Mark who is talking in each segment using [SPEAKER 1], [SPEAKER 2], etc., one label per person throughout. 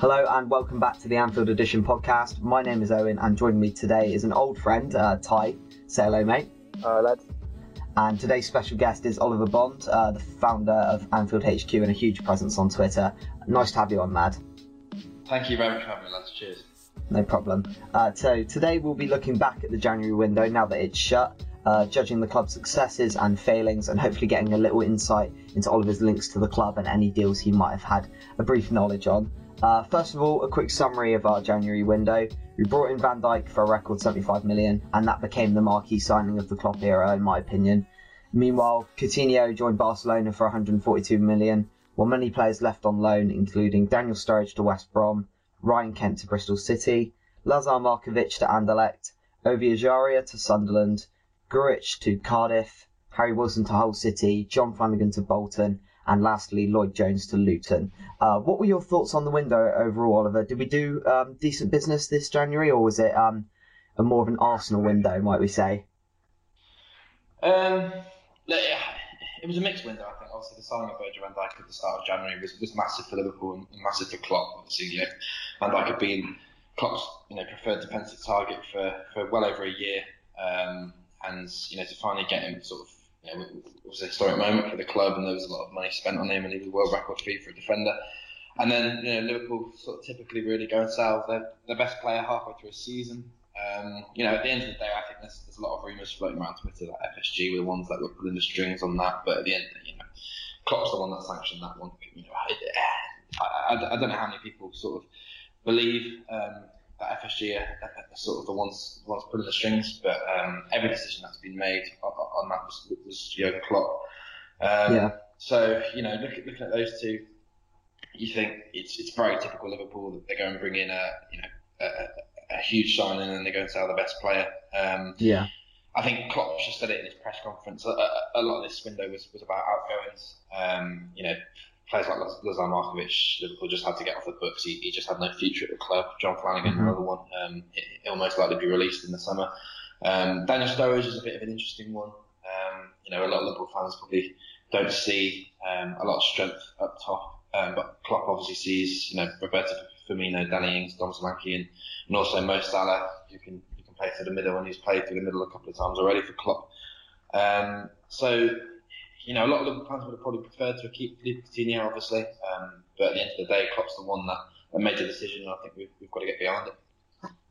[SPEAKER 1] Hello and welcome back to the Anfield Edition podcast. My name is Owen and joining me today is an old friend, uh, Ty. Say hello, mate.
[SPEAKER 2] Hi, lads.
[SPEAKER 1] And today's special guest is Oliver Bond, uh, the founder of Anfield HQ and a huge presence on Twitter. Nice to have you on, Mad.
[SPEAKER 3] Thank you very much for having me, lads. Cheers.
[SPEAKER 1] No problem. Uh, so today we'll be looking back at the January window now that it's shut, uh, judging the club's successes and failings, and hopefully getting a little insight into Oliver's links to the club and any deals he might have had a brief knowledge on. Uh, first of all, a quick summary of our January window. We brought in Van Dijk for a record 75 million, and that became the marquee signing of the Klopp era, in my opinion. Meanwhile, Coutinho joined Barcelona for 142 million, while many players left on loan, including Daniel Sturridge to West Brom, Ryan Kent to Bristol City, Lazar Markovic to Anderlecht, Ovie Ejaria to Sunderland, Grujic to Cardiff, Harry Wilson to Hull City, John Flanagan to Bolton, and lastly Lloyd Jones to Luton. Uh, what were your thoughts on the window overall, Oliver? Did we do um, decent business this January, or was it um, a more of an Arsenal window, might we say?
[SPEAKER 3] Um, it was a mixed window. I think obviously the signing of Virgil van Dijk at the start of January was, was massive for Liverpool and massive for Klopp. Obviously, you know, Van Dijk had been Klopp's you know preferred defensive target for, for well over a year, um, and you know to finally get him sort of you know, it was a historic moment for the club, and there was a lot of money spent on him, and he was a world record fee for a defender. And then you know Liverpool sort of typically really go and sell their, their best player halfway through a season. Um, you know, at the end of the day, I think there's, there's a lot of rumours floating around Twitter that FSG were the ones that were pulling the strings on that. But at the end, you know, Klopp's the one that sanctioned that one. You know, I, I, I don't know how many people sort of believe um, that FSG are, are, sort of the ones the ones pulling the strings, but um, every decision that's been made on, on that was, was Jurgen Klopp. Um, yeah. So you know, look, looking at those two, you think it's it's very typical Liverpool that they go and bring in a you know a, a huge signing and they go and sell the best player. Um,
[SPEAKER 1] yeah.
[SPEAKER 3] I think Klopp just said it in his press conference. A, a, lot of this window was, was about outgoings. Um, you know, players like Lazar Markovic, Liverpool just had to get off the books. He, he just had no future at the club. John Flanagan, mm-hmm. another one, um, he'll most likely be released in the summer. Um, Daniel Sturridge is a bit of an interesting one. Um, you know, a lot of Liverpool fans probably don't see um, a lot of strength up top, um, but Klopp obviously sees, you know, Roberto Firmino, Danny Ings, Dom Solanke, and, and also Mo Salah, who can who can play through the middle, and he's played through the middle a couple of times already for Klopp. Um, so you know, a lot of Liverpool fans would have probably preferred to keep Coutinho, obviously. Um, but at the end of the day, Klopp's the one that, that made the decision, and I think we've, we've got to get behind it.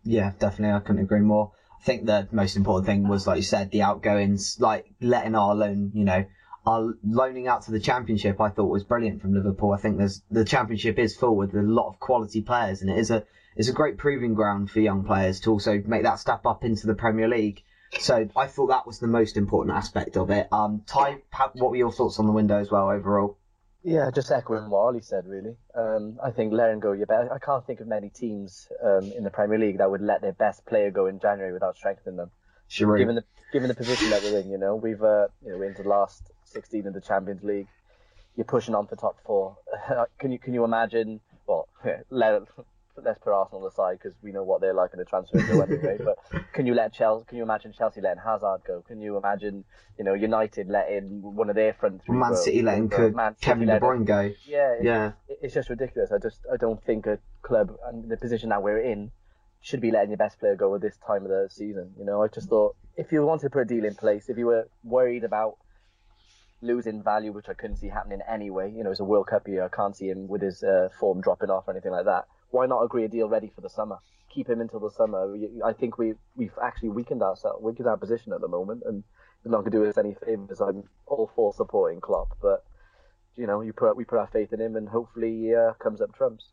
[SPEAKER 1] Yeah, definitely. I couldn't agree more. I think the most important thing was, like you said, the outgoings, like letting our loan, you know, our loaning out to the championship. I thought was brilliant from Liverpool. I think there's the championship is full with a lot of quality players, and it is a it's a great proving ground for young players to also make that step up into the Premier League. So I thought that was the most important aspect of it. Um, Ty, what were your thoughts on the window as well overall?
[SPEAKER 2] Yeah, just echoing what Ollie said, really. Um, I think letting go your best. I can't think of many teams um, in the Premier League that would let their best player go in January without strengthening them.
[SPEAKER 1] Sure.
[SPEAKER 2] Given the given the position that we're in, you know, we've uh, you know we're into the last 16 of the Champions League. You're pushing on for top four. can you can you imagine? Well, let let's put Arsenal aside because we know what they're like in the transfer window anyway. but can you let Chelsea? Can you imagine Chelsea letting Hazard go? Can you imagine, you know, United letting one of their front three
[SPEAKER 1] Man? City letting go, Man Kevin De Bruyne go?
[SPEAKER 2] Yeah,
[SPEAKER 1] yeah.
[SPEAKER 2] It, it's just ridiculous. I just I don't think a club and the position that we're in should be letting your best player go at this time of the season. You know, I just thought if you wanted to put a deal in place, if you were worried about losing value, which I couldn't see happening anyway. You know, it's a World Cup year. I can't see him with his uh, form dropping off or anything like that why not agree a deal ready for the summer? Keep him until the summer. I think we we've actually weakened ourselves, weakened our position at the moment, and it's not going to do us any favors. I'm all for supporting Klopp, but you know, you put we put our faith in him, and hopefully he uh, comes up trumps.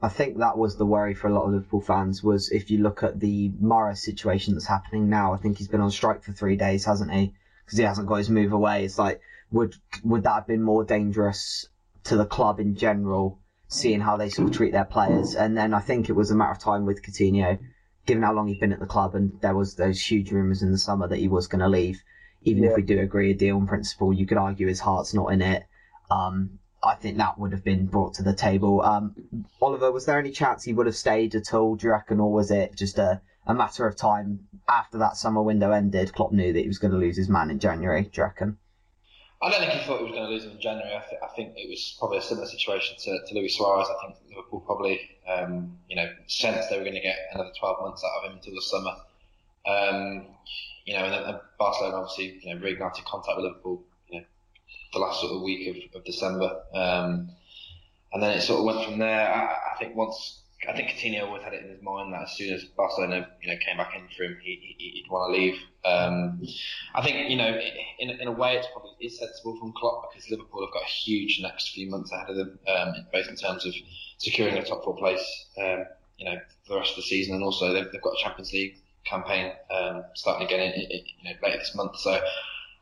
[SPEAKER 1] I think that was the worry for a lot of Liverpool fans was if you look at the Mahrez situation that's happening now. I think he's been on strike for three days, hasn't he? Because he hasn't got his move away. It's like would would that have been more dangerous to the club in general seeing how they sort of treat their players. And then I think it was a matter of time with Coutinho, given how long he'd been at the club, and there was those huge rumours in the summer that he was going to leave. Even yeah. if we do agree a deal in principle, you could argue his heart's not in it. Um, I think that would have been brought to the table. Um, Oliver, was there any chance he would have stayed at all, do you reckon, or was it just a, a matter of time after that summer window ended? Klopp knew that he was going to lose his man in January, do you reckon?
[SPEAKER 3] I don't think he thought he was going to lose him in January. I, th- I think it was probably a similar situation to, to Luis Suarez. I think Liverpool probably, um, you know, sensed they were going to get another 12 months out of him until the summer. Um, you know, and, Barcelona obviously, you know, reignited contact with Liverpool, you know, the last sort of week of, of December. Um, and then it sort of went from there. I, I think once I think Coutinho always had it in his mind that as soon as Barcelona, you know, came back in for him, he, would want to leave. Um, I think, you know, in, in a way, it's probably is sensible from Klopp because Liverpool have got a huge next few months ahead of them, um, both in terms of securing a top four place, um, you know, for the rest of the season, and also they've, they've got a Champions League campaign um, starting again, in, in, you know, later this month. So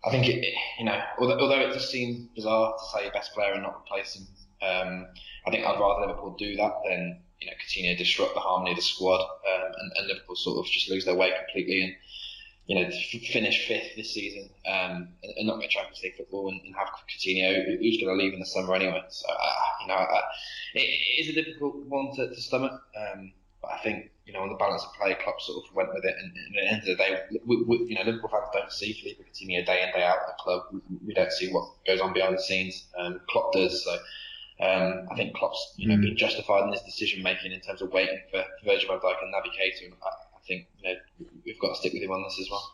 [SPEAKER 3] I think it, you know, although, although it does seem bizarre to say best player and not replace him, um, I think I'd rather Liverpool do that than you know, Coutinho disrupt the harmony of the squad, um, and, and, Liverpool sort of just lose their way completely and you know finish fifth this season um, and, and, not get Champions League football and, and have Coutinho who's going to leave in the summer anyway. So uh, you know, uh, it, it is a difficult one to, to stomach, um, but I think you know on the balance of play, Klopp sort of went with it, and, at the end of the day, we, we, you know, Liverpool fans don't see Felipe Coutinho day in day out at the club. We, we don't see what goes on behind the scenes. Um, Klopp does so. Um, I think Klopp's you know mm. been justified in his decision making in terms of waiting for, for Virgil van Dijk and Naby Keita. I, I think you know we've got to stick with him on this as well.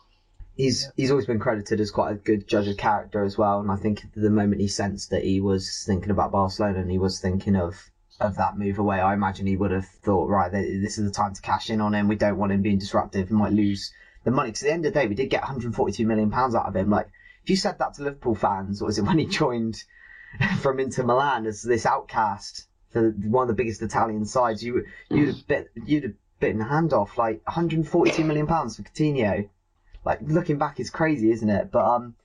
[SPEAKER 1] He's he's always been credited as quite a good judge of character as well, and I think the moment he sensed that he was thinking about Barcelona and he was thinking of of that move away, I imagine he would have thought, right, this is the time to cash in on him. We don't want him being disruptive. He might lose the money. Because at the end of the day, we did get 142 million pounds out of him. Like, if you said that to Liverpool fans, or was it when he joined from Inter Milan as this outcast for one of the biggest Italian sides, you you'd have bit you'd have bitten a hand off like 142 million pounds for Coutinho. Like looking back, it's crazy, isn't it? But um,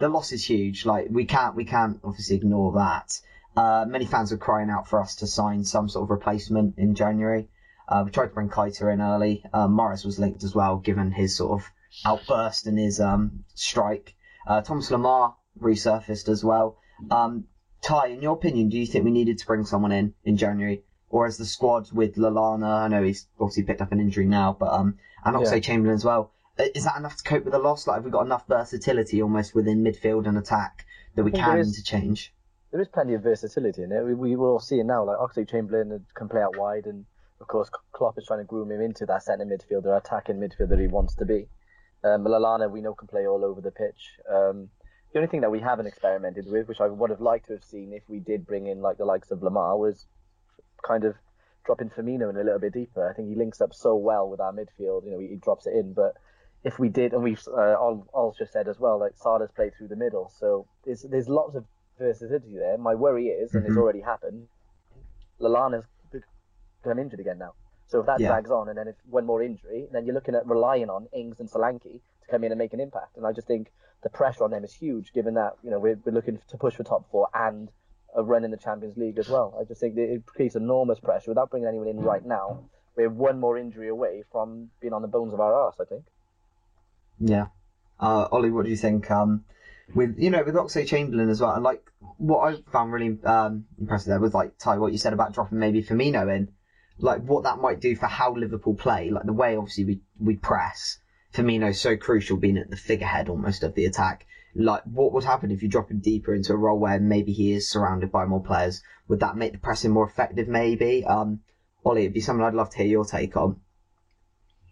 [SPEAKER 1] the loss is huge. Like we can't we can't obviously ignore that. Uh, many fans are crying out for us to sign some sort of replacement in January. Uh, we tried to bring Keita in early. Um, Mahrez was linked as well, given his sort of outburst and his um, strike. Uh, Thomas Lemar resurfaced as well. Um, Ty, in your opinion, do you think we needed to bring someone in in January, or as the squad with Lallana? I know he's obviously picked up an injury now, but um, and also yeah. Chamberlain as well. Is that enough to cope with the loss? Like, have we got enough versatility almost within midfield and attack that we can is, interchange?
[SPEAKER 2] There is plenty of versatility in it. We, we are all seeing now, like Oxlade Chamberlain can play out wide, and of course Klopp is trying to groom him into that centre midfielder, attacking midfielder he wants to be. Um, Lallana, we know, can play all over the pitch. Um, the only thing that we haven't experimented with, which I would have liked to have seen if we did bring in like the likes of Lemar, was kind of dropping Firmino in a little bit deeper. I think he links up so well with our midfield. You know, he, he drops it in, but if we did, and we've uh, just said as well, like Salah's played through the middle, so there's there's lots of versatility there. My worry is, and mm-hmm. it's already happened, Lallana's become injured again now. So if that yeah. drags on, and then if one more injury, then you're looking at relying on Ings and Solanke to come in and make an impact. And I just think the pressure on them is huge, given that you know we're, we're looking to push for top four and a run in the Champions League as well. I just think it creates enormous pressure without bringing anyone in right now. We're one more injury away from being on the bones of our arse. I think.
[SPEAKER 1] Yeah, uh, Ollie, what do you think? Um, with you know with Oxlade Chamberlain as well, and like what I found really um, impressive there was like Ty, what you said about dropping maybe Firmino in, like what that might do for how Liverpool play, like the way obviously we we press Firmino so crucial being at the figurehead almost of the attack. Like, what would happen if you drop him deeper into a role where maybe he is surrounded by more players? Would that make the pressing more effective? Maybe. Um, Ollie, it'd be something I'd love to hear your take on.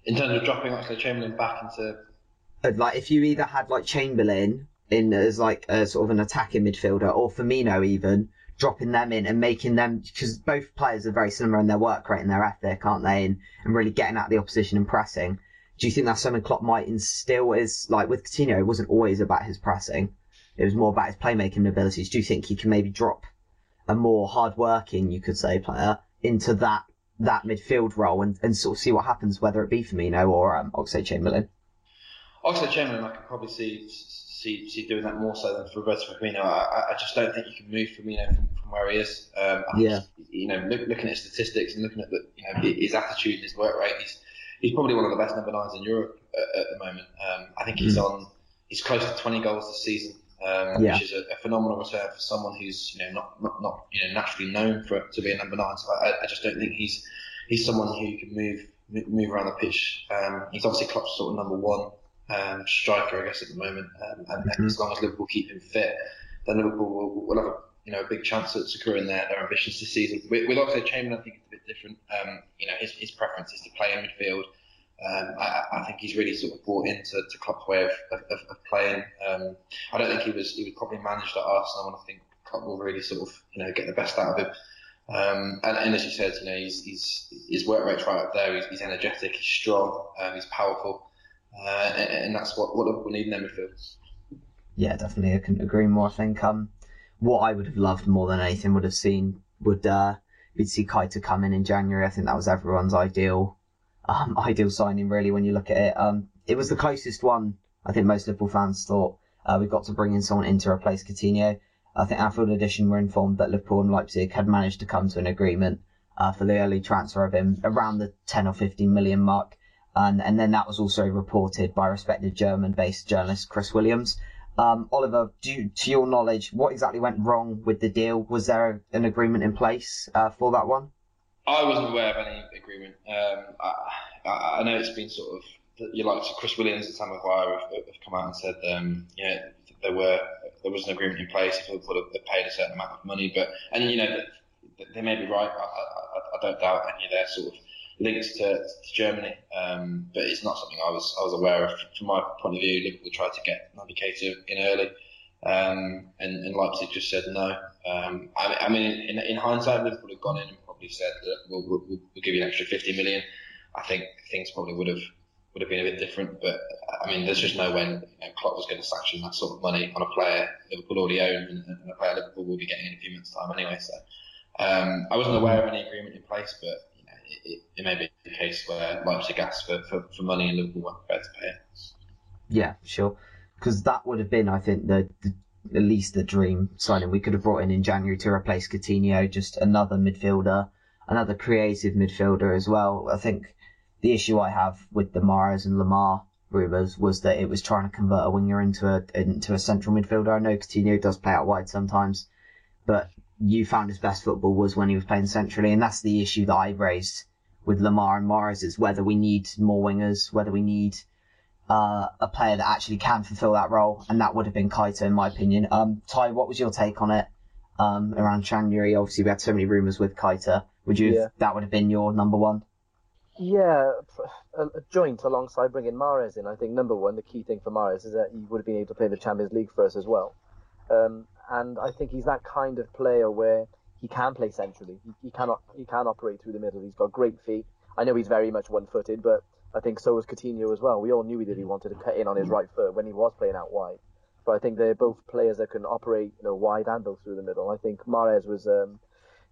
[SPEAKER 3] In terms of dropping Oxlade Chamberlain back into,
[SPEAKER 1] uh, like, if you either had like Chamberlain in as like a sort of an attacking midfielder, or Firmino even dropping them in and making them because both players are very similar in their work rate and their ethic, aren't they? And, and really getting at the opposition and pressing do you think that's something Klopp might instill? Is like with Coutinho, it wasn't always about his pressing; it was more about his playmaking abilities. Do you think he can maybe drop a more hard-working, you could say, player into that that midfield role and, and sort of see what happens, whether it be Firmino or um, Oxlade Chamberlain?
[SPEAKER 3] Oxlade Chamberlain, I can probably see see, see doing that more so than for Roberto Firmino. I, I just don't think you can move Firmino from, from where he is. Um,
[SPEAKER 1] yeah.
[SPEAKER 3] You know, look, looking at statistics and looking at the, you know his attitude and his work rate, he's he's probably one of the best number nines in Europe at, at the moment. Um, I think he's mm. on he's close to 20 goals this season, um, yeah. which is a, a, phenomenal return for someone who's you know not not, not you know naturally known for to be a number nine. So I, I just don't think he's he's someone who can move move around the pitch. Um, he's obviously Klopp's sort of number one um, striker, I guess, at the moment. Um, and mm-hmm. as long as Liverpool keep him fit, then Liverpool will, will have a you know a big chance at securing their, their ambitions this season. With, with Oxlade-Chamberlain, I think it's a bit different. Um, you know, his, his preference is to play in midfield. Um, I, I, think he's really sort of bought into to Klopp's way of, of, of playing. Um, I don't think he was he was probably managed at Arsenal, and I think Klopp will really sort of you know get the best out of him. Um, and, and, as you said, you know, he's, he's, his work rate's right up there. He's, he's energetic, he's strong, um, he's powerful, uh, and, and, that's what what we need in midfield.
[SPEAKER 1] Yeah, definitely. I couldn't agree more. I think um, what I would have loved more than anything would have seen would uh, be to see Keita come in in January. I think that was everyone's ideal um, ideal signing really when you look at it. Um, it was the closest one I think most Liverpool fans thought uh, we got to bring in someone in to replace Coutinho. I think Anfield Edition were informed that Liverpool and Leipzig had managed to come to an agreement uh, for the early transfer of him around the 10 or 15 million mark. And, and then that was also reported by respected German-based journalist Chris Williams. Um, Oliver, you, to your knowledge, what exactly went wrong with the deal? Was there an agreement in place uh, for that one?
[SPEAKER 3] I wasn't aware of any agreement. Um, I, I, know it's been sort of you like to Chris Williams and Sam Maguire have, have come out and said um, yeah there were there was an agreement in place if paid a certain amount of money, but and you know they may be right. I, I, I don't doubt any of their sort of links to, to Germany, um, but it's not something I was I was aware of. From my point of view, Liverpool tried to get Keita in early, um, and, and Leipzig just said no. Um, I, I mean, in, in hindsight, Liverpool have gone in and probably said that we'll, we'll, we'll give you an extra 50 million. I think things probably would have would have been a bit different. But I mean, there's just no way you know, Klopp was going to sanction that sort of money on a player Liverpool already own, and, and a player Liverpool will be getting in a few months' time anyway. So um, I wasn't aware of any agreement in place, but it, it, may be the case where Leipzig asked for, for, for money and Liverpool weren't prepared to pay it.
[SPEAKER 1] Yeah, sure. Because that would have been, I think, the, the at least the dream signing we could have brought in in January to replace Coutinho, just another midfielder, another creative midfielder as well. I think the issue I have with the Mahrez and Lemar rumours was that it was trying to convert a winger into a into a central midfielder. I know Coutinho does play out wide sometimes, but you found his best football was when he was playing centrally, and that's the issue that I raised with Lemar and Mahrez is whether we need more wingers, whether we need uh, a player that actually can fulfil that role, and that would have been Keita in my opinion. Um, Ty, what was your take on it um, around January? Obviously, we had so many rumours with Keita. Would you? Yeah. That would have been your number one.
[SPEAKER 2] Yeah, a, a, joint alongside bringing Mahrez in. I think number one, the key thing for Mahrez is that he would have been able to play the Champions League for us as well. Um, and I think he's that kind of player where he can play centrally. He, he cannot he can operate through the middle. He's got great feet. I know he's very much one-footed, but I think so was Coutinho as well. We all knew that he wanted to cut in on his right foot when he was playing out wide. But I think they're both players that can operate, you know, wide and both through the middle. I think Mahrez was um,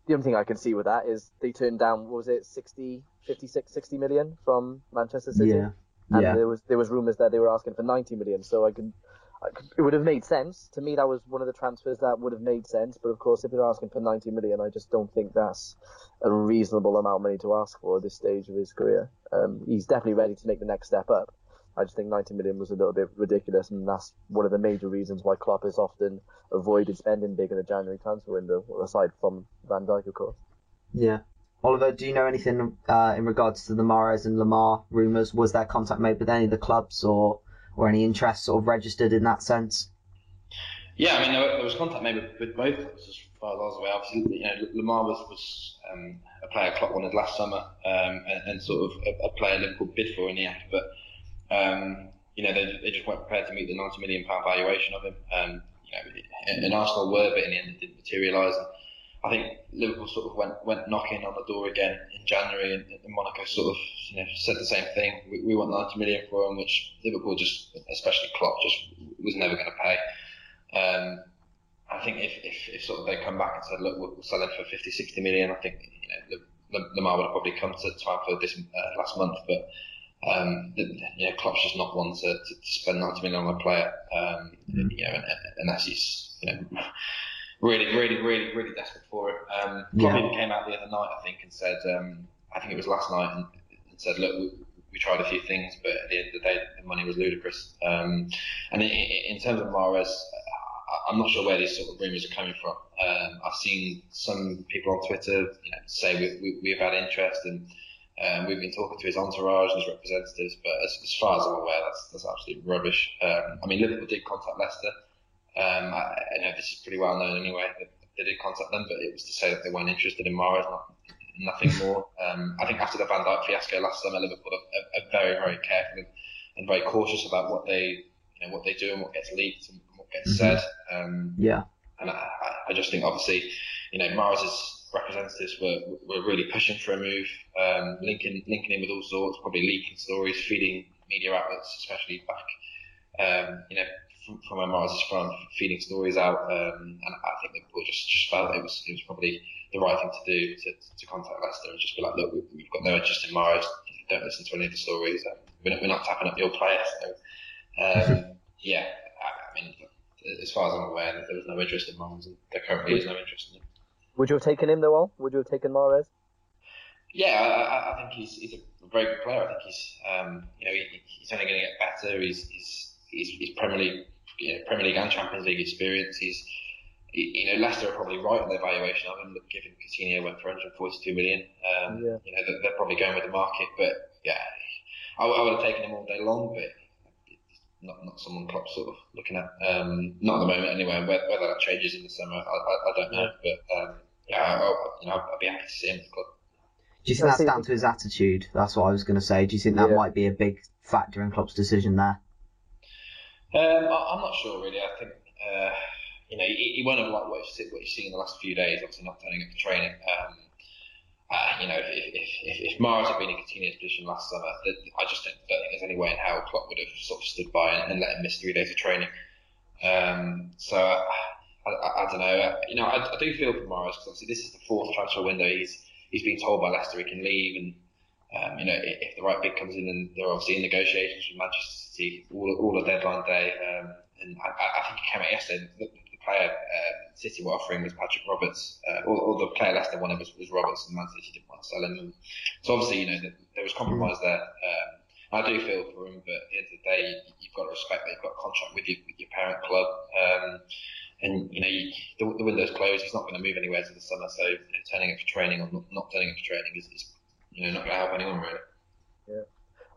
[SPEAKER 2] the only thing I can see with that is they turned down was it 60, 56, 60 million from Manchester City.
[SPEAKER 1] Yeah.
[SPEAKER 2] And
[SPEAKER 1] yeah.
[SPEAKER 2] there was there was rumours that they were asking for 90 million. So I can, it would have made sense to me. That was one of the transfers that would have made sense. But of course, if they're asking for 90 million, I just don't think that's a reasonable amount of money to ask for at this stage of his career. Um, he's definitely ready to make the next step up. I just think 90 million was a little bit ridiculous, and that's one of the major reasons why Klopp has often avoided spending big in the January transfer window, aside from Van Dijk, of course.
[SPEAKER 1] Yeah. Oliver, do you know anything uh, in regards to the Mahrez and Lemar rumours? Was there contact made with any of the clubs or, or any interest sort of registered in that sense?
[SPEAKER 3] Yeah, I mean, there, was contact made with, both of us as far as I was aware. Obviously, you know, Lemar was, was um, a player Klopp wanted last summer um, and, and, sort of a, a player Liverpool bid for in the end, but um, you know, they, they just weren't prepared to meet the 90 million pound valuation of him. Um, you know, and Arsenal were, but in the end it didn't materialise. I think Liverpool sort of went went knocking on the door again in January, and, and Monaco sort of you know said the same thing. We, we want 90 million for him, which Liverpool just, especially Klopp, just was never going to pay. Um, I think if, if, if, sort of they come back and said, look, we'll, we'll sell him for 50, 60 million, I think you know Lemar would have probably come to Anfield this uh, last month, but um, you know, Klopp's just not one to, to, to spend 90 million on a player, um, mm. you know, unless he's, you know, really, really, really, really desperate for it. Um, yeah. came out the other night, I think, and said, um, I think it was last night, and, and said, look, we, we, tried a few things, but at the end of the day, the money was ludicrous. Um, and in, in, terms of Mahrez, I'm not sure where these sort of rumours are coming from. Um, I've seen some people on Twitter, you know, say we, we, we've had interest and um, we've been talking to his entourage and his representatives, but as, as far as I'm aware, that's, that's absolutely rubbish. Um, I mean, Liverpool did contact Leicester Um, I, I, know this is pretty well known anyway. They did contact them, but it was to say that they weren't interested in Mahrez, not nothing more. Um, I think after the Van Dijk fiasco last summer, Liverpool are, are, very, very careful and, and, very cautious about what they, you know, what they do and what gets leaked and what gets mm-hmm. said. Um,
[SPEAKER 1] yeah.
[SPEAKER 3] And I, I, just think, obviously, you know, Mahrez's representatives were were really pushing for a move, um, linking linking in with all sorts, probably leaking stories, feeding media outlets, especially back, um, you know, from, from where Mahrez is from, feeding stories out. Um, and I think Liverpool just, just felt it was it was probably the right thing to do to, to contact Leicester and just be like, look, we've got no interest in Mahrez. Don't listen to any of the stories. We're, not, we're not tapping up your player. So, um, yeah, I, I, mean, as far as I'm aware, there was no interest in Mahrez, and there currently is no interest in him.
[SPEAKER 2] Would you have taken him though? Al? Would you have taken Mahrez?
[SPEAKER 3] Yeah, I, I think he's, he's a very good player. I think he's, um, you know, he, he's only going to get better. He's, he's, he's, he's Premier League, you know, Premier League and Champions League experience. He's, you know, Leicester are probably right on their valuation of him, given Coutinho went for 142 million. Um, yeah. You know, they're, probably going with the market, but yeah, I, I would have taken him all day long, but not not someone Klopp sort of looking at. Um, not at the moment anyway. Whether, whether that changes in the summer, I, I, I don't know. But um, yeah, I, you know, I'd be happy to see him at the club.
[SPEAKER 1] Do you think that's down to his attitude? That's what I was going to say. Do you think that yeah. might be a big factor in Klopp's decision there?
[SPEAKER 3] Um, I, am not sure really. I think uh, you know, he, won't have liked what he's, what seen in the last few days, obviously not turning up for training. Um, uh, you know, if, if, if, if Mahrez had been in Coutinho's position last summer, I just don't, think there's any way in how Klopp would have sort of stood by and, and let him miss three days of training. Um, so I, I, I, don't know. You know, I, I do feel for Mahrez because obviously this is the fourth transfer window. He's he's been told by Leicester he can leave, and um, you know, if, the right bid comes in, and they're obviously in negotiations with Manchester City all all deadline day. Um, and I, I, think it came out yesterday. The, player um, City were offering was Patrick Roberts, uh, or, or, the player Leicester wanted was, was Roberts, and Man City didn't want to sell him. And so obviously, you know, the, there was compromise there. Um, I do feel for him, but at the end of the day, you, have got to respect that you've got a contract with, with your parent club. Um, and you know you, the, the, window's closed. He's not going to move anywhere to the summer. So you know, turning up for training or not, not turning up for training is, is you know not going to help anyone really.
[SPEAKER 2] Yeah.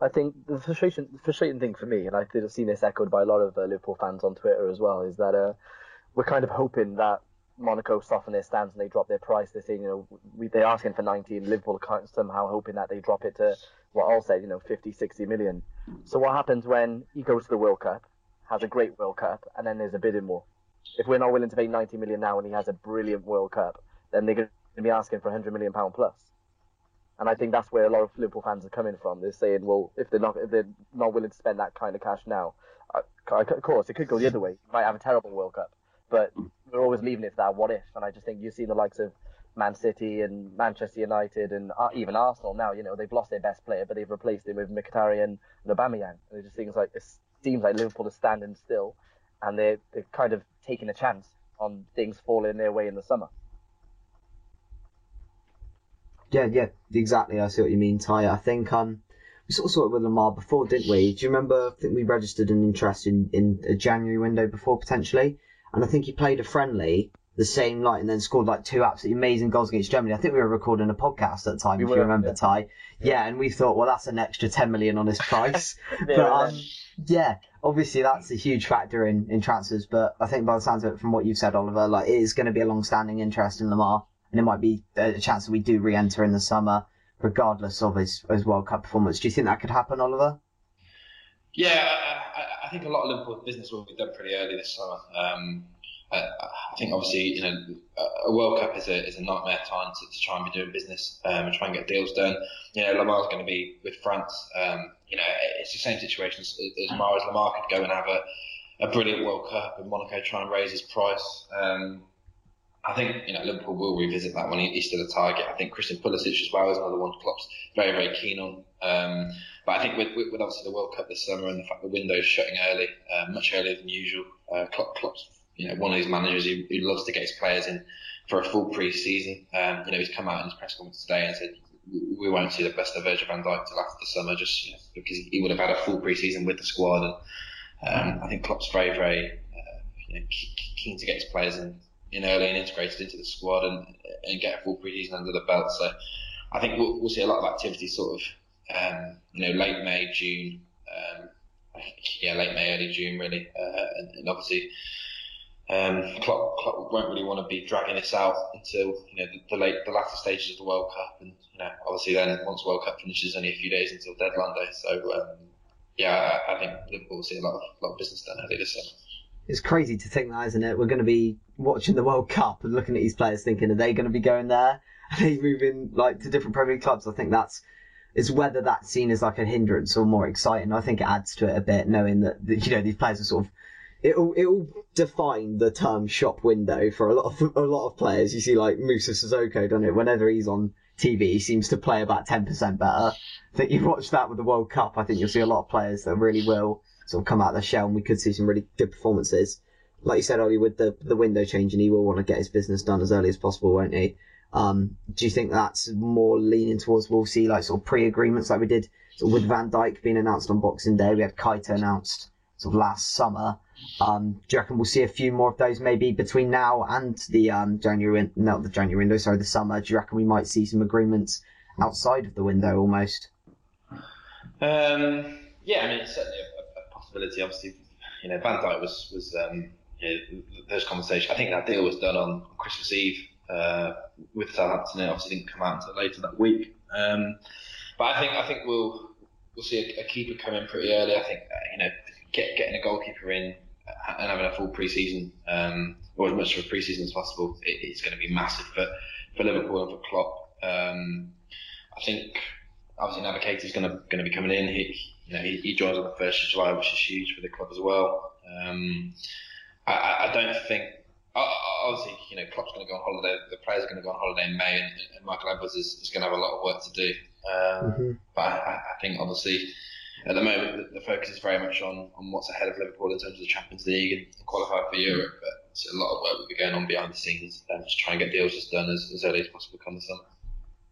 [SPEAKER 2] I think the frustration, the frustrating thing for me, and I've seen this echoed by a lot of uh, Liverpool fans on Twitter as well, is that uh, we're kind of hoping that Monaco soften their stance and they drop their price. They're saying, you know, we, they're asking for 90 and Liverpool are somehow hoping that they drop it to what I'll say, you know, 50, 60 million. So what happens when he goes to the World Cup, has a great World Cup, and then there's a bidding war? If we're not willing to pay 90 million now and he has a brilliant World Cup, then they're going to be asking for 100 million pound plus. And I think that's where a lot of Liverpool fans are coming from. They're saying, well, if they're not if they're not willing to spend that kind of cash now, of course it could go the other way. You might have a terrible World Cup but we're always leaving it to that what if. And I just think you've seen the likes of Man City and Manchester United and uh, even Arsenal now. You know they've lost their best player, but they've replaced him with Mkhitaryan and Aubameyang. And it just seems like it seems like Liverpool is standing still, and they're they're kind of taking a chance on things falling their way in the summer.
[SPEAKER 1] Yeah, yeah, exactly. I see what you mean, Ty. I think um, we sort of saw it with Lemar before, didn't we? Do you remember? I think we registered an interest in in a January window before potentially and I think he played a friendly the same night and then scored like two absolutely amazing goals against Germany. I think we were recording a podcast at the time, we if were, you remember, yeah. Ty. Yeah. yeah. and we thought, well, that's an extra 10 million on his price. but um, yeah, obviously that's a huge factor in, in transfers. But I think by the sounds of it, from what you've said, Oliver, like it is going to be a long-standing interest in Lemar, and it might be a chance that we do re-enter in the summer, regardless of his, his World Cup performance. Do you think that could happen, Oliver?
[SPEAKER 3] Yeah, I, I think a lot of Liverpool business will be done pretty early this summer. Um, I, I, think obviously you know a World Cup is a is a nightmare time to, to try and be doing business um, and try and get deals done. You know Lemar's going to be with France. Um, you know it's the same situation as, as. Lemar could go and have a, a brilliant World Cup and Monaco try and raise his price. Um, I think you know Liverpool will revisit that one. He's still a target. I think Christian Pulisic as well is another one Klopp's very very keen on. Um, but I think with, with, obviously the World Cup this summer and the fact the window's shutting early, uh, much earlier than usual, uh, Klopp, Klopp's you know one of these managers who, who loves to get his players in for a full pre-season. Um, you know he's come out in his press conference today and said we won't see the best of Virgil van Dijk till after the summer, just you know, because he would have had a full pre-season with the squad. And um, I think Klopp's very very uh, you know, keen to get his players in in early and integrated into the squad and and get a full preseason under the belt. So I think we'll, we'll see a lot of activity sort of um, you know late May June. Um, yeah, late May, early June, really, uh, and, and, obviously um, Klopp, Klopp won't really want to be dragging this out until you know the, the late the latter stages of the World Cup, and you know obviously then once World Cup finishes, only a few days until deadline day. So um, yeah, I, I think Liverpool will see a lot of, lot of business done early this summer.
[SPEAKER 1] It's crazy to think that, isn't it? We're going to be watching the World Cup and looking at these players, thinking, are they going to be going there? Are they moving like to different Premier League clubs? I think that's is whether that's seen as like a hindrance or more exciting. I think it adds to it a bit, knowing that, you know these players are sort of it'll it'll define the term shop window for a lot of a lot of players. You see like Moussa Sissoko, don't it? Whenever he's on TV, he seems to play about ten percent better. I think you watch that with the World Cup. I think you'll see a lot of players that really will sort of come out of the shell, and we could see some really good performances. Like you said, Ollie, with the the window changing, he will want to get his business done as early as possible, won't he? Um, do you think that's more leaning towards we'll see like sort of pre-agreements like we did sort of with Van Dijk being announced on Boxing Day? We had Keita announced sort of last summer. Um, do you reckon we'll see a few more of those maybe between now and the um, January, not the January window, sorry, the summer? Do you reckon we might see some agreements outside of the window almost?
[SPEAKER 3] Um, yeah, I mean, it's certainly a. Obviously, you know, Van Dijk was was um, you know, those conversations. I think that deal was done on Christmas Eve uh, with Southampton. It obviously didn't come out until later that week. Um, but I think I think we'll we'll see a, a keeper come in pretty early. I think uh, you know, get, getting a goalkeeper in and having a full pre-season um, or as much of a pre-season as possible, it, it's going to be massive for for Liverpool and for Klopp. Um, I think obviously is going to going to be coming in. He you know he, he joins on the first of July, which is huge for the club as well. Um, I, I don't think obviously, you know, Klopp's going to go on holiday, the players are going to go on holiday in May, and, and Michael Edwards is, is, going to have a lot of work to do. Um, mm-hmm. But I, I, think, obviously, at the moment, the, the, focus is very much on, on what's ahead of Liverpool in terms of the Champions League and qualify for Europe. But so a lot of work will be going on behind the scenes and just try and get deals just done as, as early as possible come the summer.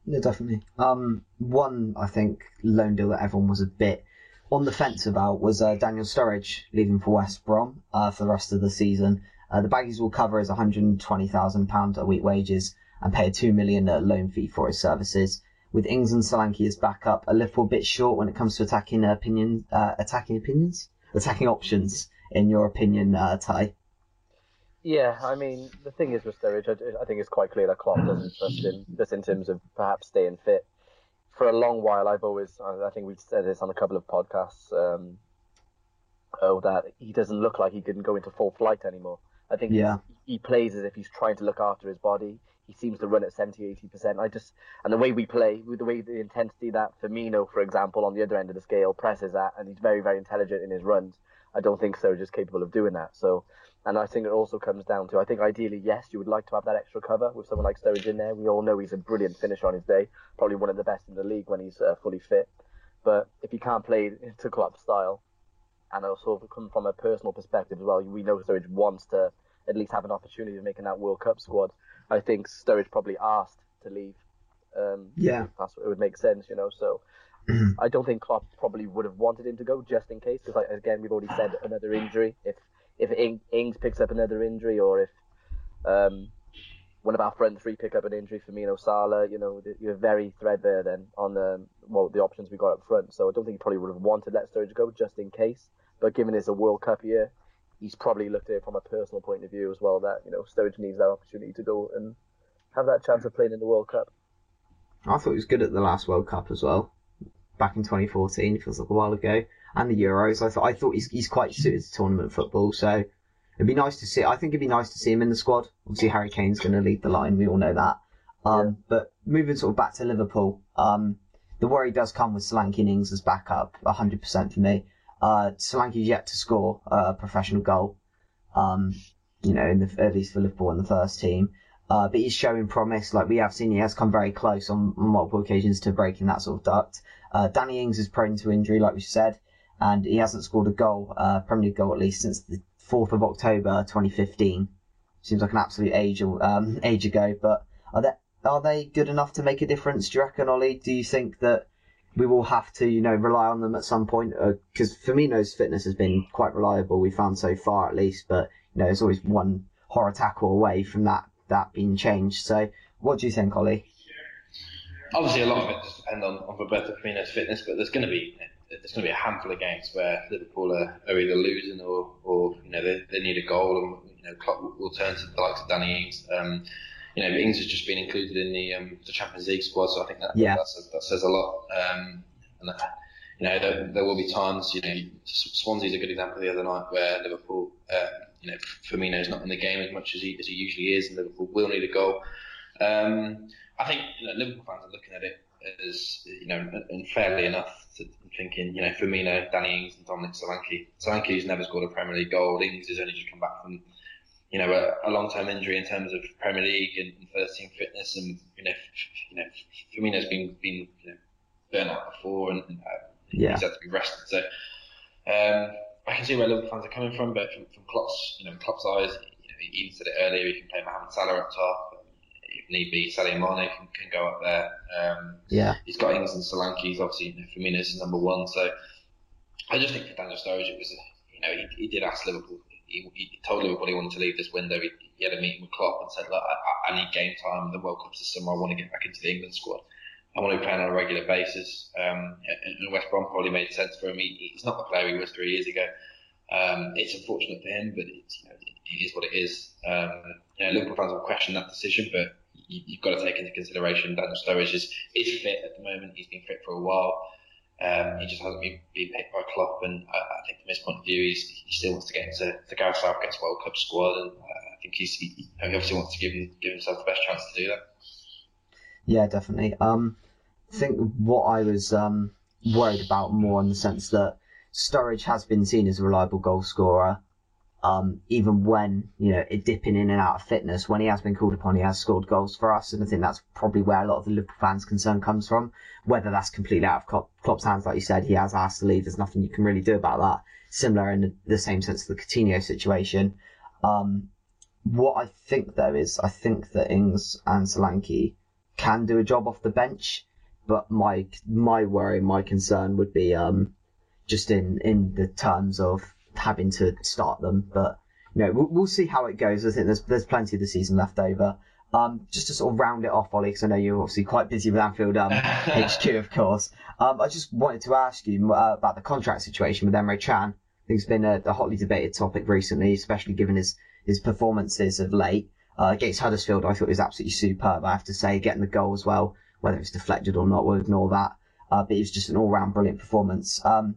[SPEAKER 1] Yeah, definitely. Um, one, I think, loan deal that everyone was a bit on the fence about was uh, Daniel Sturridge leaving for West Brom uh, for the rest of the season. Uh, the Baggies will cover his £120,000 a week wages and pay a £2 million loan fee for his services. With Ings and Solanke as backup, a little bit short when it comes to attacking opinion, uh, attacking opinions, attacking options. In your opinion, uh, Ty?
[SPEAKER 2] Yeah, I mean the thing is with Sturridge, I, I think it's quite clear that Klopp doesn't trust him, just in terms of perhaps staying fit. For a long while, I've always, I think we've said this on a couple of podcasts, um, oh, that he doesn't look like he can go into full flight anymore. I think yeah. he plays as if he's trying to look after his body. He seems to run at 70, 80%. I just, and the way we play, with the way the intensity that Firmino, for example, on the other end of the scale, presses at, and he's very, very intelligent in his runs. I don't think Sturridge is capable of doing that. So, and I think it also comes down to, I think ideally, yes, you would like to have that extra cover with someone like Sturridge in there. We all know he's a brilliant finisher on his day, probably one of the best in the league when he's uh, fully fit. But if he can't play to club style, and also come from a personal perspective as well. We know Sturridge wants to at least have an opportunity of making that World Cup squad. I think Sturridge probably asked to leave. Um,
[SPEAKER 1] yeah,
[SPEAKER 2] that's what it would make sense, you know. So I don't think Klopp probably would have wanted him to go just in case, because like, again we've already said another injury. If if Ings picks up another injury, or if um, one of our front three pick up an injury, Firmino, Salah, you know, you're very threadbare then on the well the options we got up front. So I don't think he probably would have wanted let Sturridge go just in case. But given it's a World Cup year, he's probably looked at it from a personal point of view as well. That you know, Sturridge needs that opportunity to go and have that chance of playing in the World Cup.
[SPEAKER 1] I thought he was good at the last World Cup as well, back in 2014. It Feels like a while ago, and the Euros. I thought I thought he's he's quite suited to tournament football. So it'd be nice to see. I think it'd be nice to see him in the squad. Obviously, Harry Kane's going to lead the line. We all know that. Um, yeah. But moving sort of back to Liverpool, um, the worry does come with Solanke Ings as backup, 100% for me. Uh, Solanke's yet to score a professional goal, um, you know, in the, at least for Liverpool in the first team. Uh, but he's showing promise. Like we have seen, he has come very close on, on multiple occasions to breaking that sort of duct. Uh, Danny Ings is prone to injury, like we said, and he hasn't scored a goal, uh, Premier League goal at least since the 4th of October 2015. Seems like an absolute age, um, age ago. But are they are they good enough to make a difference? Do you reckon, Ollie? Do you think that we will have to, you know, rely on them at some point because uh, Firmino's fitness has been quite reliable. We found so far, at least, but you know, there's always one horror tackle away from that that being changed. So, what do you think, Ollie?
[SPEAKER 3] Obviously, a lot of it does depend on, on Roberto Firmino's fitness, but there's going to be there's going to be a handful of games where Liverpool are, are either losing or, or you know they, they need a goal, and you know Klopp will, will turn to the likes of Danny Ings. Um, you know, Ings has just been included in the um, the Champions League squad, so I think that
[SPEAKER 1] Yeah.
[SPEAKER 3] that, says, that says a lot. Um, and that, you know, there, there will be times. You know, Swansea's a good example the other night where Liverpool, uh, you know, Firmino's not in the game as much as he as he usually is, and Liverpool will need a goal. Um, I think you know, Liverpool fans are looking at it as you know, and fairly enough to thinking, you know, Firmino, Danny Ings, and Dominic Solanke. Solanke's never scored a Premier League goal. Ings has only just come back from, you know, a, a long-term injury in terms of Premier League and, and first team fitness, and you know, f- you know, Firmino's been been you know, burnt out before, and uh,
[SPEAKER 1] Yeah.
[SPEAKER 3] he's had to be rested. So um, I can see where Liverpool fans are coming from, but from, from Klopp's, you know, Klopp's eyes, you know, he even said it earlier. He can play Mohamed Salah up top. If need be, Sadio Mane can, can go up there. Um,
[SPEAKER 1] Yeah.
[SPEAKER 3] He's got Ings and Solanke. He's obviously you know, Firmino's number one. So I just think for Daniel Sturridge, it was you know he, he did ask Liverpool. He, he told Liverpool he wanted to leave this window. He, he had a meeting with Klopp and said, "Look, I, I need game time. The World Cup's this summer. I want to get back into the England squad. I want to be playing on a regular basis." Um, and, and West Brom probably made sense for him. He, he's not the player he was three years ago. Um, it's unfortunate for him, but it's, you know, it is what it is. Um, you know, Liverpool fans will question that decision, but you, you've got to take into consideration Daniel Sturridge is, is fit at the moment. He's been fit for a while. Um, he just hasn't been, been picked by Klopp, and I, I think from his point of view, he still wants to get into the Gareth Southgate's World Cup squad, and I think he's, he, he obviously wants to give, him, give himself the best chance to do that.
[SPEAKER 1] Yeah, definitely. Um, I think what I was um, worried about more in the sense that Sturridge has been seen as a reliable goal scorer, um, even when you know dipping in and out of fitness. When he has been called upon, he has scored goals for us, and I think that's probably where a lot of the Liverpool fans' concern comes from. Whether that's completely out of Klopp, Klopp's hands, like you said, he has asked to leave. There's nothing you can really do about that. Similar in the, the same sense to the Coutinho situation. Um, what I think though is I think that Ings and Solanke can do a job off the bench, but my my worry, my concern would be um just in in the terms of having to start them. But you know, we'll, we'll see how it goes. I think there's there's plenty of the season left over. Um, just to sort of round it off, Ollie, because I know you're obviously quite busy with Anfield um, HQ, of course. Um, I just wanted to ask you uh, about the contract situation with Emre Can. I think it's been a, a hotly debated topic recently, especially given his his performances of late. Uh, against Huddersfield, I thought he was absolutely superb. I have to say, getting the goal as well, whether it's deflected or not, we'll ignore that. Uh, but it was just an all-round brilliant performance. Um,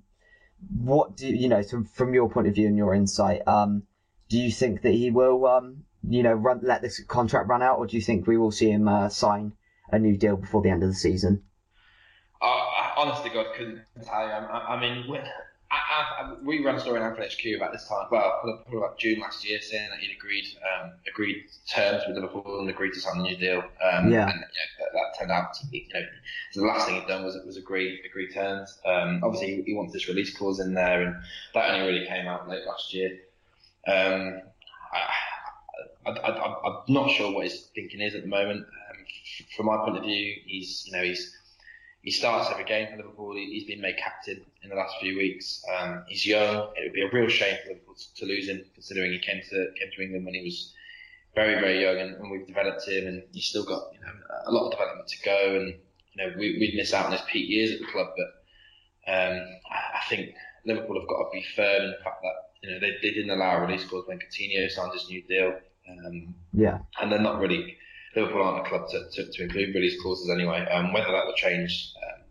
[SPEAKER 1] what do you, know from, from your point of view and your insight? Um, do you think that he will, um, you know, run, let this contract run out, or do you think we will see him uh, sign a new deal before the end of the season?
[SPEAKER 3] I honestly, God, couldn't tell you. I, I mean, I, I, we ran a story in Anfield HQ about this time, well, probably about June last year, saying that he'd agreed um, agreed terms with Liverpool and agreed to sign a new deal. Um,
[SPEAKER 1] Yeah.
[SPEAKER 3] And you know, that, that turned out to be, you know, the last thing he'd done was was agree agree terms. Um, obviously, he, he wants this release clause in there, and that only really came out late last year. Um, I, I, I, I, I'm not sure what his thinking is at the moment. Um, from my point of view, he's you know he's he starts every game for Liverpool. He- He's been made captain in the last few weeks. Um, he's young. It would be a real shame for Liverpool to, to lose him, considering he came to came to England when he was very very young, and, and we've developed him, and he's still got you know a lot of development to go, and you know we, we'd miss out on his peak years at the club, but um, I, I think Liverpool have got to be firm in the fact that you know they, they didn't allow a release clause when Coutinho signed his new deal. Um,
[SPEAKER 1] Yeah,
[SPEAKER 3] and they're not really Liverpool aren't a club to, to, to include release clauses anyway. Um, whether that will change um,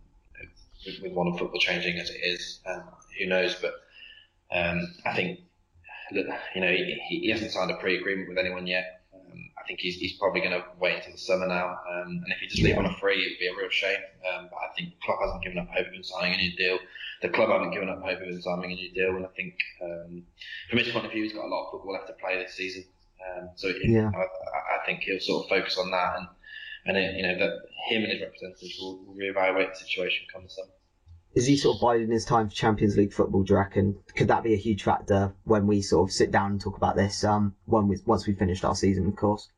[SPEAKER 3] with, with modern football changing as it is, um, who knows? But um, I think you know he, he hasn't signed a pre-agreement with anyone yet. Um, I think he's, he's probably going to wait until the summer now. Um, and if he just leave on a free, it'd be a real shame. But I think Klopp hasn't given up hope of him signing a new deal. The club haven't given up hope of him signing a new deal. And I think from his point of view, he's got a lot of football left to play this season. Um, so
[SPEAKER 1] Yeah.
[SPEAKER 3] I, I- think he'll sort of focus on that, and and it, you know that him and his representatives will, will reevaluate the situation come the summer.
[SPEAKER 1] is he sort of biding his time for Champions League football? Do you reckon? Could that be a huge factor when we sort of sit down and talk about this? Um, when we once we finished our season, of course.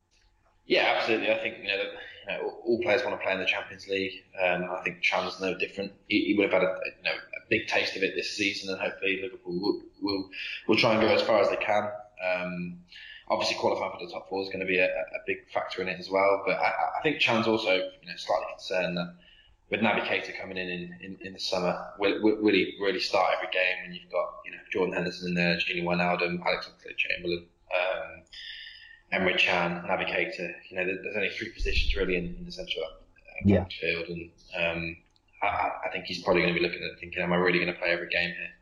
[SPEAKER 3] Yeah, absolutely. I think you know, that, you know all players want to play in the Champions League. Um, I think Can's no different. He, he would have had a, you know a big taste of it this season, and hopefully Liverpool will will, will try and go as far as they can. Um, obviously, qualifying for the top four is going to be a, a big factor in it as well. But I, I think Can's also you know slightly concerned that with Naby Keita coming in in, in, in the summer, will, will really really start every game when you've got you know Jordan Henderson in there, Gini Wijnaldum, Alex Oxlade-Chamberlain, um, Emre Can, Naby Keita. You know, there's only three positions really in, in the central uh,
[SPEAKER 1] yeah.
[SPEAKER 3] field, and um, I, I, think he's probably going to be looking at thinking, am I really going to play every game here?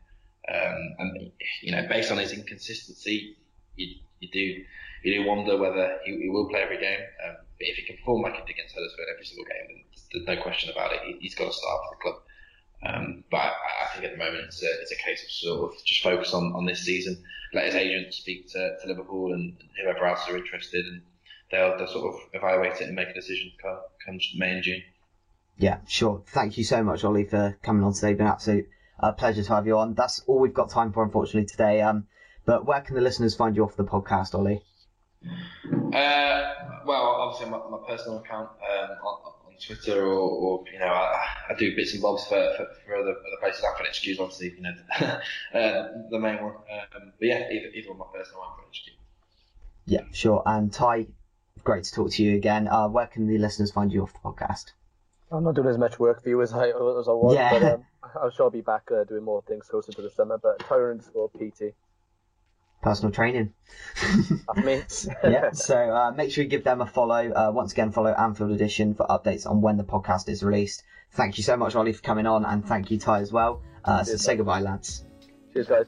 [SPEAKER 3] Um, and you know, based on his inconsistency, you, you do you do wonder whether he, he will play every game. Um, but if he can perform like he did against Huddersfield every single game, then there's no question about it. He, has got to start for the club. Um, but I, I, think at the moment it's a, it's a case of sort of just focus on, on this season, let his agent speak to, to Liverpool and whoever else are interested, and they'll, they'll sort of evaluate it and make a decision come, come May and June.
[SPEAKER 1] Yeah, sure. Thank you so much, Ollie, for coming on today. It's been an absolute uh, pleasure to have you on. That's all we've got time for, unfortunately, today. Um, but where can the listeners find you off the podcast, Ollie?
[SPEAKER 3] Uh, well, obviously my, my personal account um, on, on, Twitter, or, or you know, I, I, do bits and bobs for, for, for other, other places. I can excuse, obviously, you know, uh, the main one. Um, but yeah, either, either on my personal one for HQ.
[SPEAKER 1] Yeah, sure. And Ty, great to talk to you again. Uh, where can the listeners find you off the podcast?
[SPEAKER 2] I'm not doing as much work for you as I as I was, yeah. but um, I'm sure I'll be back uh, doing more things closer to the summer. But Tyrone for PT
[SPEAKER 1] personal training.
[SPEAKER 2] That's me.
[SPEAKER 1] yeah, so uh, make sure you give them a follow. Uh, once again, follow Anfield Edition for updates on when the podcast is released. Thank you so much, Ollie, for coming on, and thank you, Ty, as well. Uh, so say goodbye, lads.
[SPEAKER 2] Cheers, guys.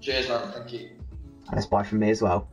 [SPEAKER 3] Cheers, man. Thank you.
[SPEAKER 1] And it's bye from me as well.